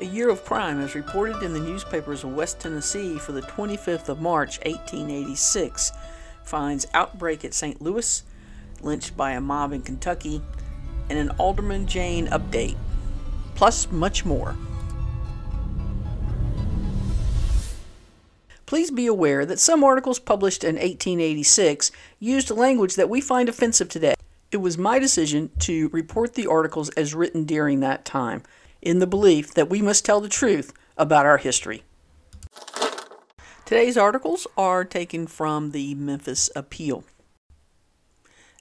A year of crime, as reported in the newspapers of West Tennessee for the 25th of March, 1886, finds outbreak at St. Louis, lynched by a mob in Kentucky, and an Alderman Jaehne update, plus much more. Please be aware that some articles published in 1886 used language that we find offensive today. It was my decision to report the articles as written during that time in the belief that we must tell the truth about our history. Today's articles are taken from the Memphis Appeal.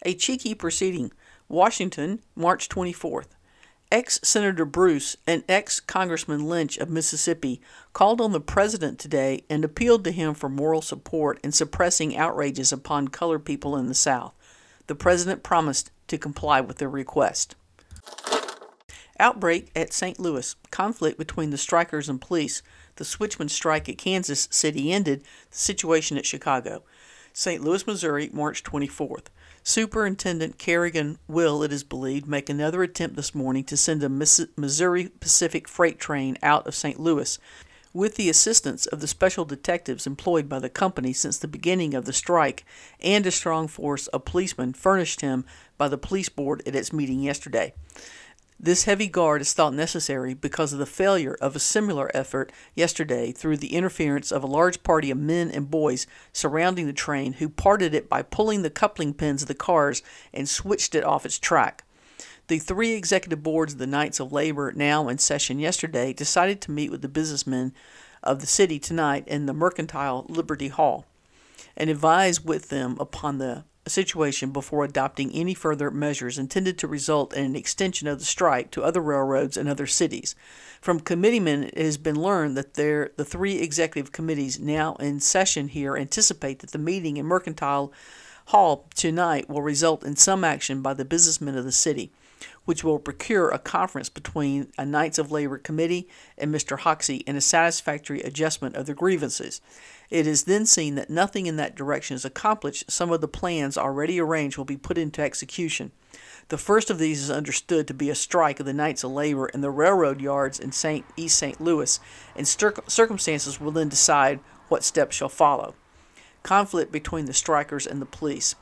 A cheeky proceeding. Washington, March 24th. Ex Senator Bruce and ex Congressman Lynch of Mississippi called on the president today and appealed to him for moral support in suppressing outrages upon colored people in the South. The president promised to comply with their request. Outbreak at St. Louis. Conflict between the strikers and police. The switchman strike at Kansas City ended. The situation at Chicago. St. Louis, Missouri, March 24th. Superintendent Kerrigan will, it is believed, make another attempt this morning to send a Missouri Pacific freight train out of St. Louis. With the assistance of the special detectives employed by the company since the beginning of the strike and a strong force of policemen furnished him by the police board at its meeting yesterday. This heavy guard is thought necessary because of the failure of a similar effort yesterday through the interference of a large party of men and boys surrounding the train who parted it by pulling the coupling pins of the cars and switched it off its track. The three executive boards of the Knights of Labor, now in session yesterday, decided to meet with the businessmen of the city tonight in the Mercantile Library Hall and advise with them upon the situation before adopting any further measures intended to result in an extension of the strike to other railroads and other cities. From committeemen, it has been learned that there, the three executive committees now in session here anticipate that the meeting in Mercantile Hall tonight will result in some action by the businessmen of the city, which will procure a conference between a Knights of Labor committee and Mr. Hoxie and a satisfactory adjustment of the grievances. It is then seen that nothing in that direction is accomplished. Some of the plans already arranged will be put into execution. The first of these is understood to be a strike of the Knights of Labor in the railroad yards in St. East St. Louis, and circumstances will then decide what steps shall follow. Conflict between the strikers and the police.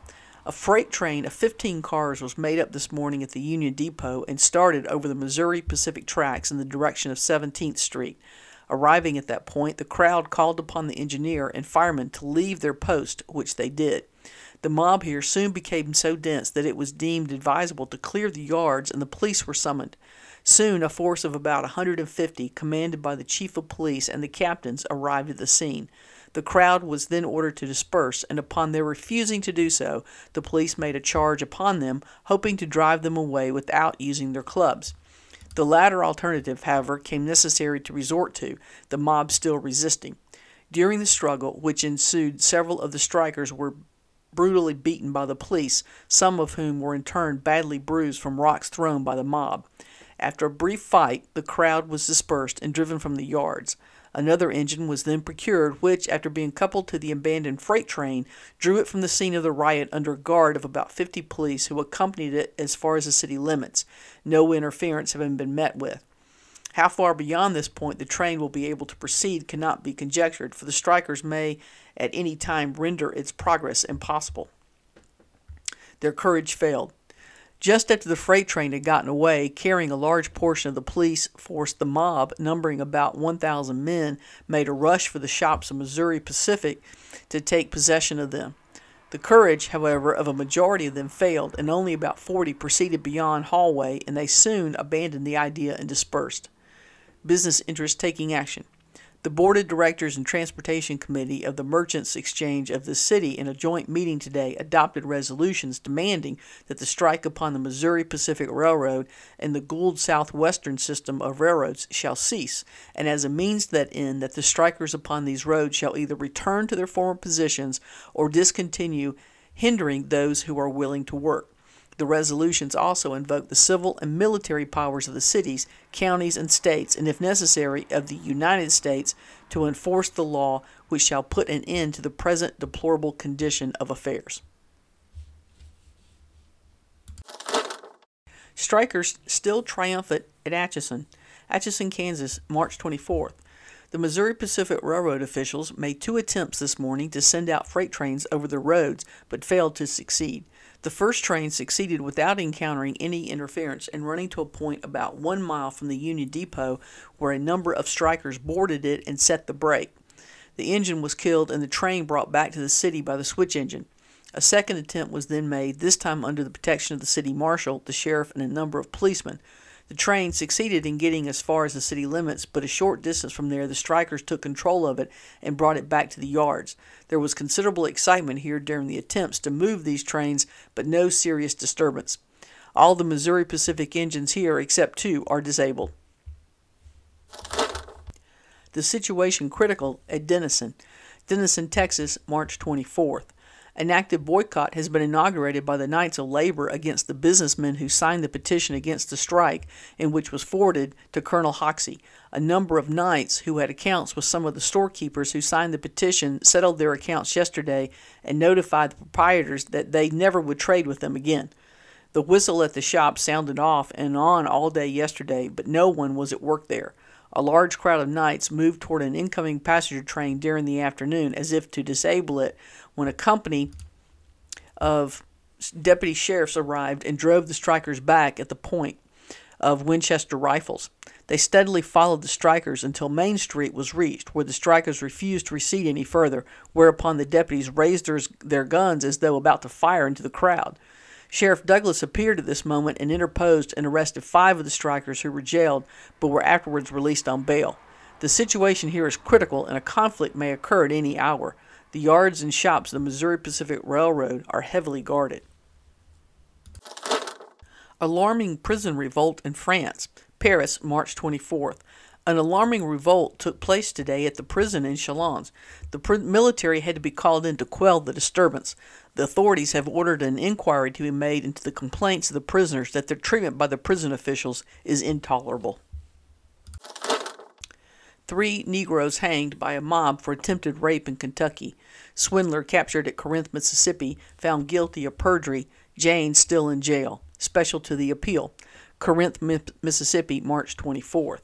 A freight train of 15 cars was made up this morning at the Union Depot and started over the Missouri Pacific tracks in the direction of 17th Street. Arriving at that point, the crowd called upon the engineer and firemen to leave their post, which they did. The mob here soon became so dense that it was deemed advisable to clear the yards and the police were summoned. Soon a force of about 150, commanded by the chief of police and the captains, arrived at the scene. The crowd was then ordered to disperse, and upon their refusing to do so, the police made a charge upon them, hoping to drive them away without using their clubs. The latter alternative, however, came necessary to resort to, the mob still resisting. During the struggle which ensued, several of the strikers were brutally beaten by the police, some of whom were in turn badly bruised from rocks thrown by the mob. After a brief fight, the crowd was dispersed and driven from the yards. Another engine was then procured, which, after being coupled to the abandoned freight train, drew it from the scene of the riot under a guard of about 50 police who accompanied it as far as the city limits, no interference having been met with. How far beyond this point the train will be able to proceed cannot be conjectured, for the strikers may at any time render its progress impossible. Their courage failed. Just after the freight train had gotten away, carrying a large portion of the police force, the mob, numbering about 1,000 men, made a rush for the shops of Missouri Pacific to take possession of them. The courage, however, of a majority of them failed, and only about 40 proceeded beyond Hallway, and they soon abandoned the idea and dispersed. Business interests taking action. The Board of Directors and Transportation Committee of the Merchants Exchange of the city, in a joint meeting today, adopted resolutions demanding that the strike upon the Missouri Pacific Railroad and the Gould Southwestern system of railroads shall cease, and as a means to that end, that the strikers upon these roads shall either return to their former positions or discontinue, hindering those who are willing to work. The resolutions also invoke the civil and military powers of the cities, counties, and states, and if necessary, of the United States, to enforce the law which shall put an end to the present deplorable condition of affairs. Strikers still triumphant at Atchison. Atchison, Kansas, March 24th. The Missouri Pacific Railroad officials made two attempts this morning to send out freight trains over the roads, but failed to succeed. The first train succeeded without encountering any interference and running to a point about one mile from the Union Depot where a number of strikers boarded it and set the brake. The engine was killed and the train brought back to the city by the switch engine. A second attempt was then made, this time under the protection of the city marshal, the sheriff, and a number of policemen. The train succeeded in getting as far as the city limits, but a short distance from there, the strikers took control of it and brought it back to the yards. There was considerable excitement here during the attempts to move these trains, but no serious disturbance. All the Missouri Pacific engines here, except two, are disabled. The situation critical at Denison. Denison, Texas, March 24th. An active boycott has been inaugurated by the Knights of Labor against the businessmen who signed the petition against the strike, in which was forwarded to Colonel Hoxie. A number of Knights who had accounts with some of the storekeepers who signed the petition settled their accounts yesterday and notified the proprietors that they never would trade with them again. The whistle at the shop sounded off and on all day yesterday, but no one was at work there. A large crowd of Knights moved toward an incoming passenger train during the afternoon as if to disable it when a company of deputy sheriffs arrived and drove the strikers back at the point of Winchester rifles. They steadily followed the strikers until Main Street was reached, where the strikers refused to recede any further, whereupon the deputies raised their, their guns as though about to fire into the crowd. Sheriff Douglas appeared at this moment and interposed and arrested five of the strikers who were jailed but were afterwards released on bail. The situation here is critical and a conflict may occur at any hour. The yards and shops of the Missouri Pacific Railroad are heavily guarded. Alarming prison revolt in France. Paris, March 24th. An alarming revolt took place today at the prison in Chalons. The pr- military had to be called in to quell the disturbance. The authorities have ordered an inquiry to be made into the complaints of the prisoners that their treatment by the prison officials is intolerable. Three Negroes hanged by a mob for attempted rape in Kentucky. Swindler captured at Corinth, Mississippi, found guilty of perjury. Jaehne still in jail. Special to the appeal. Corinth, Mississippi, March 24th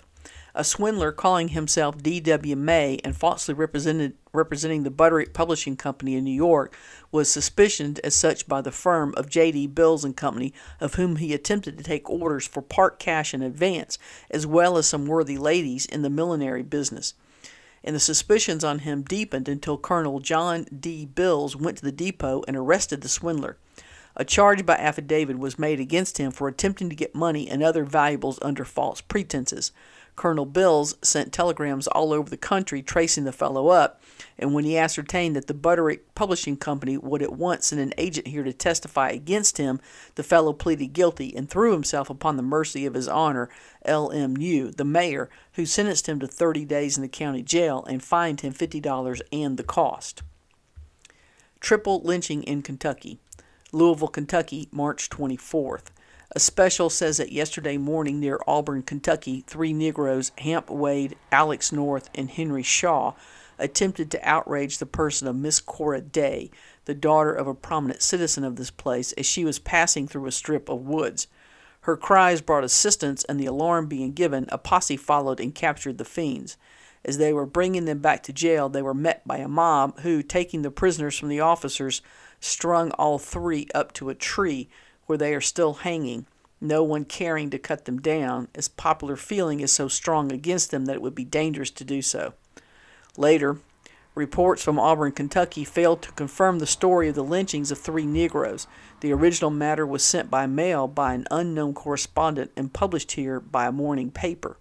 a swindler calling himself D.W. May and falsely representing the Butterick Publishing Company in New York, was suspicioned as such by the firm of J.D. Bills and Company, of whom he attempted to take orders for part cash in advance, as well as some worthy ladies in the millinery business. And the suspicions on him deepened until Colonel John D. Bills went to the depot and arrested the swindler. A charge by affidavit was made against him for attempting to get money and other valuables under false pretenses. Colonel Bills sent telegrams all over the country tracing the fellow up, and when he ascertained that the Butterick Publishing Company would at once send an agent here to testify against him, the fellow pleaded guilty and threw himself upon the mercy of his honor, L.M.U., the mayor, who sentenced him to 30 days in the county jail and fined him $50 and the cost. Triple lynching in Kentucky. Louisville, Kentucky, March 24th. A special says that yesterday morning near Auburn, Kentucky, three Negroes, Hamp Wade, Alex North, and Henry Shaw, attempted to outrage the person of Miss Cora Day, the daughter of a prominent citizen of this place, as she was passing through a strip of woods. Her cries brought assistance, and the alarm being given, a posse followed and captured the fiends. As they were bringing them back to jail, they were met by a mob who, taking the prisoners from the officers, strung all three up to a tree where they are still hanging, no one caring to cut them down, as popular feeling is so strong against them that it would be dangerous to do so. Later, reports from Auburn, Kentucky failed to confirm the story of the lynchings of three Negroes. The original matter was sent by mail by an unknown correspondent and published here by a morning paper.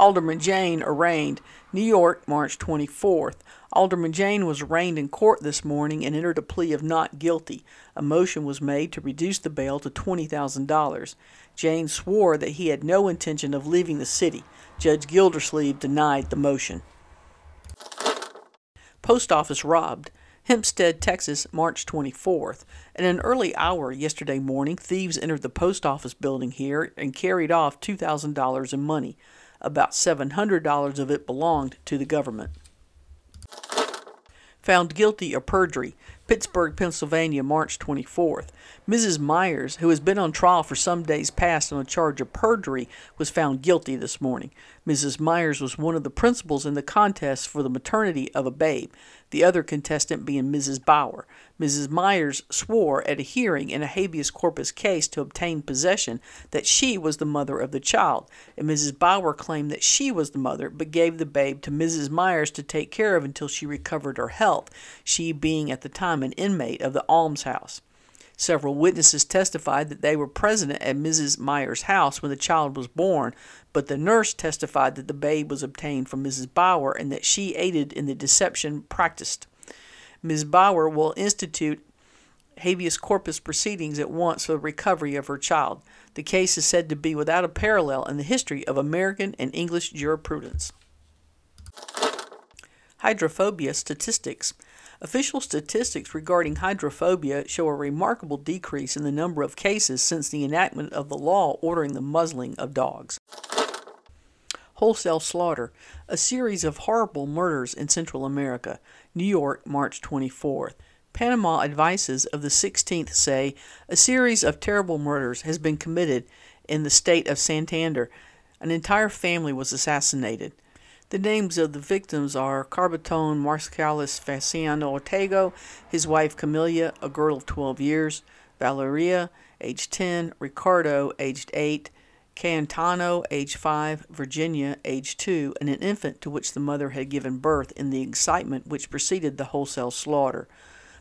Alderman Jaehne arraigned, New York, March 24th. Alderman Jaehne was arraigned in court this morning and entered a plea of not guilty. A motion was made to reduce the bail to $20,000. Jaehne swore that he had no intention of leaving the city. Judge Gildersleeve denied the motion. Post office robbed. Hempstead, Texas, March 24th. At an early hour yesterday morning, thieves entered the post office building here and carried off $2,000 in money. About $700 of it belonged to the government found guilty of perjury. Pittsburgh, Pennsylvania, March 24th. Mrs. Myers, who has been on trial for some days past on a charge of perjury, was found guilty this morning. Mrs. Myers was one of the principals in the contest for the maternity of a babe, the other contestant being Mrs. Bauer. Mrs. Myers swore at a hearing in a habeas corpus case to obtain possession that she was the mother of the child, and Mrs. Bauer claimed that she was the mother but gave the babe to Mrs. Myers to take care of until she recovered her health, she being at the time an inmate of the almshouse. Several witnesses testified that they were present at Mrs. Myers' house when the child was born, but the nurse testified that the babe was obtained from Mrs. Bauer and that she aided in the deception practiced. Ms. Bauer will institute habeas corpus proceedings at once for the recovery of her child. The case is said to be without a parallel in the history of American and English jurisprudence. Hydrophobia statistics. Official statistics regarding hydrophobia show a remarkable decrease in the number of cases since the enactment of the law ordering the muzzling of dogs. Wholesale slaughter, a series of horrible murders in Central America. New York, March 24th. Panama advices of the 16th say a series of terrible murders has been committed in the state of Santander. An entire family was assassinated. The names of the victims are Carbaton Marsalis Faciano Ortego, his wife Camilla, a girl of 12 years, Valeria, age 10, Ricardo, aged 8, Cantano, age 5, Virginia, age 2, and an infant to which the mother had given birth in the excitement which preceded the wholesale slaughter.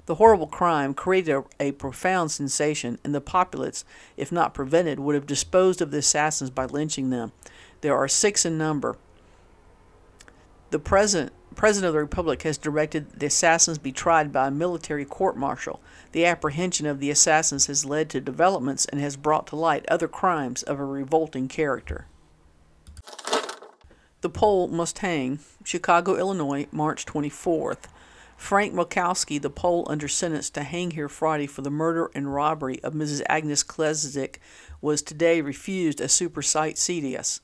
The horrible crime created a, a, profound sensation, and the populace, if not prevented, would have disposed of the assassins by lynching them. There are six in number. The President, President of the Republic has directed the assassins be tried by a military court martial. The apprehension of the assassins has led to developments and has brought to light other crimes of a revolting character. The Pole Must Hang, Chicago, Illinois, March 24th. Frank Mokowski, the Pole under sentence to hang here Friday for the murder and robbery of Mrs. Agnes Kleszik, was today refused a supersedeas.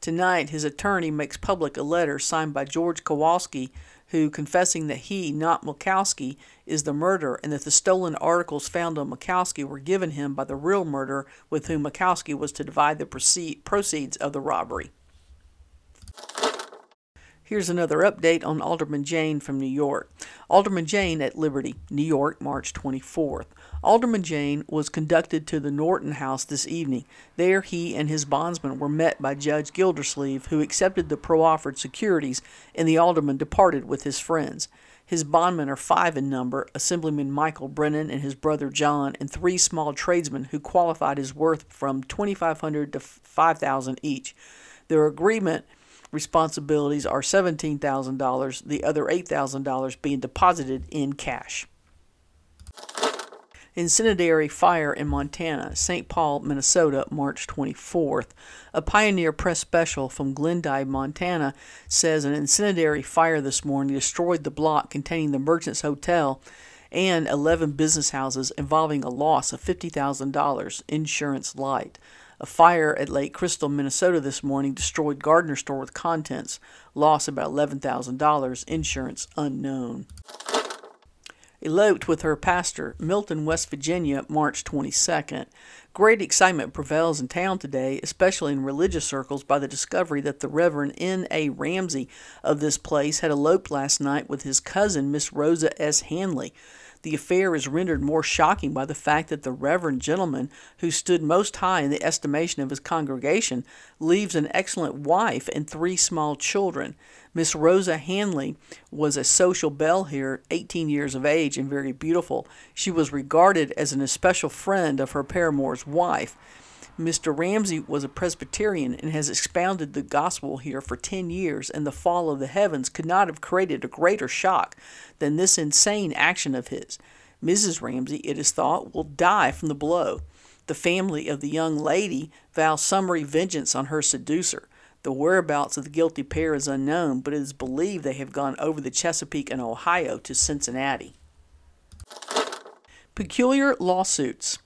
Tonight, his attorney makes public a letter signed by George Kowalski, who, confessing that he, not Mokowski, is the murderer and that the stolen articles found on Mokowski were given him by the real murderer with whom Mokowski was to divide the proceeds of the robbery. Here's another update on Alderman Jaehne from New York. Alderman Jaehne at Liberty, New York, March 24th. Alderman Jaehne was conducted to the Norton House this evening. There he and his bondsman were met by Judge Gildersleeve, who accepted the proffered securities, and the alderman departed with his friends. His bondmen are five in number Assemblyman Michael Brennan and his brother John, and three small tradesmen who qualified his worth from 2500 to 5000 each. Their agreement responsibilities are $17,000, the other $8,000 being deposited in cash. Incendiary fire in Montana, St. Paul, Minnesota, March 24th. A Pioneer Press special from Glendive, Montana says an incendiary fire this morning destroyed the block containing the Merchants Hotel and 11 business houses involving a loss of $50,000, insurance light. A fire at Lake Crystal, Minnesota this morning destroyed Gardner store with contents. Loss about $11,000. Insurance unknown. Eloped with her pastor, Milton, West Virginia, March 22nd. Great excitement prevails in town today, especially in religious circles, by the discovery that the Reverend N. A. Ramsey of this place had eloped last night with his cousin, Miss Rosa S. Hanley. The affair is rendered more shocking by the fact that the reverend gentleman, who stood most high in the estimation of his congregation, leaves an excellent wife and three small children. Miss Rosa Hanley was a social belle here, 18 years of age and very beautiful. She was regarded as an especial friend of her paramour's wife. Mr. Ramsey was a Presbyterian and has expounded the gospel here for 10 years, and the fall of the heavens could not have created a greater shock than this insane action of his. Mrs. Ramsey, it is thought, will die from the blow. The family of the young lady vow summary vengeance on her seducer. The whereabouts of the guilty pair is unknown, but it is believed they have gone over the Chesapeake and Ohio to Cincinnati. Peculiar lawsuits.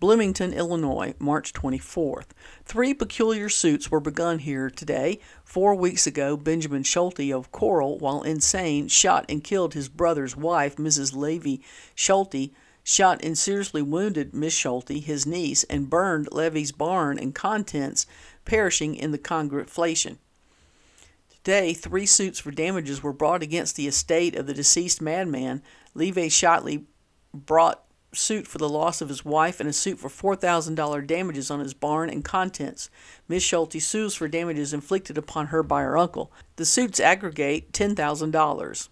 Bloomington, Illinois, March 24th. Three peculiar suits were begun here today. Four weeks ago, Benjamin Schulte of Coral, while insane, shot and killed his brother's wife, Mrs. Levy Schulte, shot and seriously wounded Miss Schulte, his niece, and burned Levy's barn and contents, perishing in the conflagration. Today, three suits for damages were brought against the estate of the deceased madman. Levy Schulte brought suit for the loss of his wife and a suit for $4,000 damages on his barn and contents. Miss Schulte sues for damages inflicted upon her by her uncle. The suits aggregate $10,000.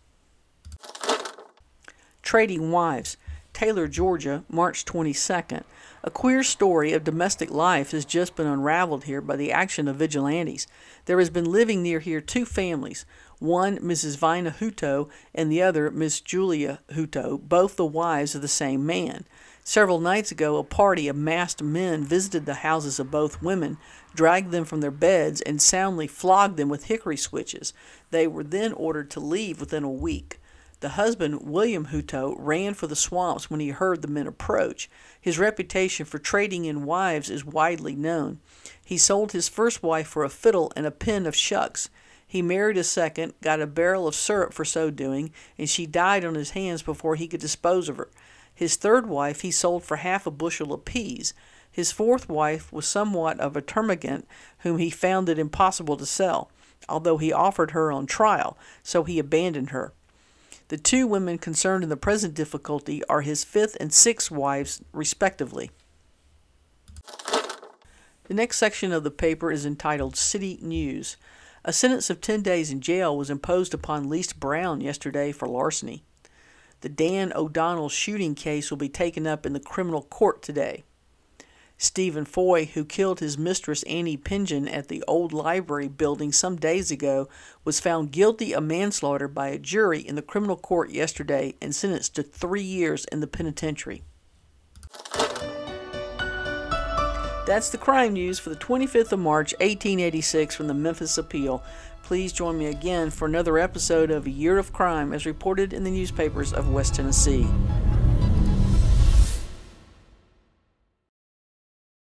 Trading Wives. Taylor, Georgia, March 22nd. A queer story of domestic life has just been unraveled here by the action of vigilantes. There has been living near here two families, one Mrs. Vina Hutto and the other Miss Julia Hutto, both the wives of the same man. Several nights ago, a party of masked men visited the houses of both women, dragged them from their beds, and soundly flogged them with hickory switches. They were then ordered to leave within a week. The husband, William Hutto, ran for the swamps when he heard the men approach. His reputation for trading in wives is widely known. He sold his first wife for a fiddle and a pin of shucks. He married a second, got a barrel of syrup for so doing, and she died on his hands before he could dispose of her. His third wife he sold for half a bushel of peas. His fourth wife was somewhat of a termagant, whom he found it impossible to sell, although he offered her on trial, so he abandoned her. The two women concerned in the present difficulty are his fifth and sixth wives, respectively. The next section of the paper is entitled City News. A sentence of 10 days in jail was imposed upon Lise Brown yesterday for larceny. The Dan O'Donnell shooting case will be taken up in the criminal court today. Stephen Foy, who killed his mistress Annie Pingen at the old library building some days ago, was found guilty of manslaughter by a jury in the criminal court yesterday and sentenced to three years in the penitentiary. That's the crime news for the 25th of March, 1886, from the Memphis Appeal. Please join me again for another episode of A Year of Crime as reported in the newspapers of West Tennessee.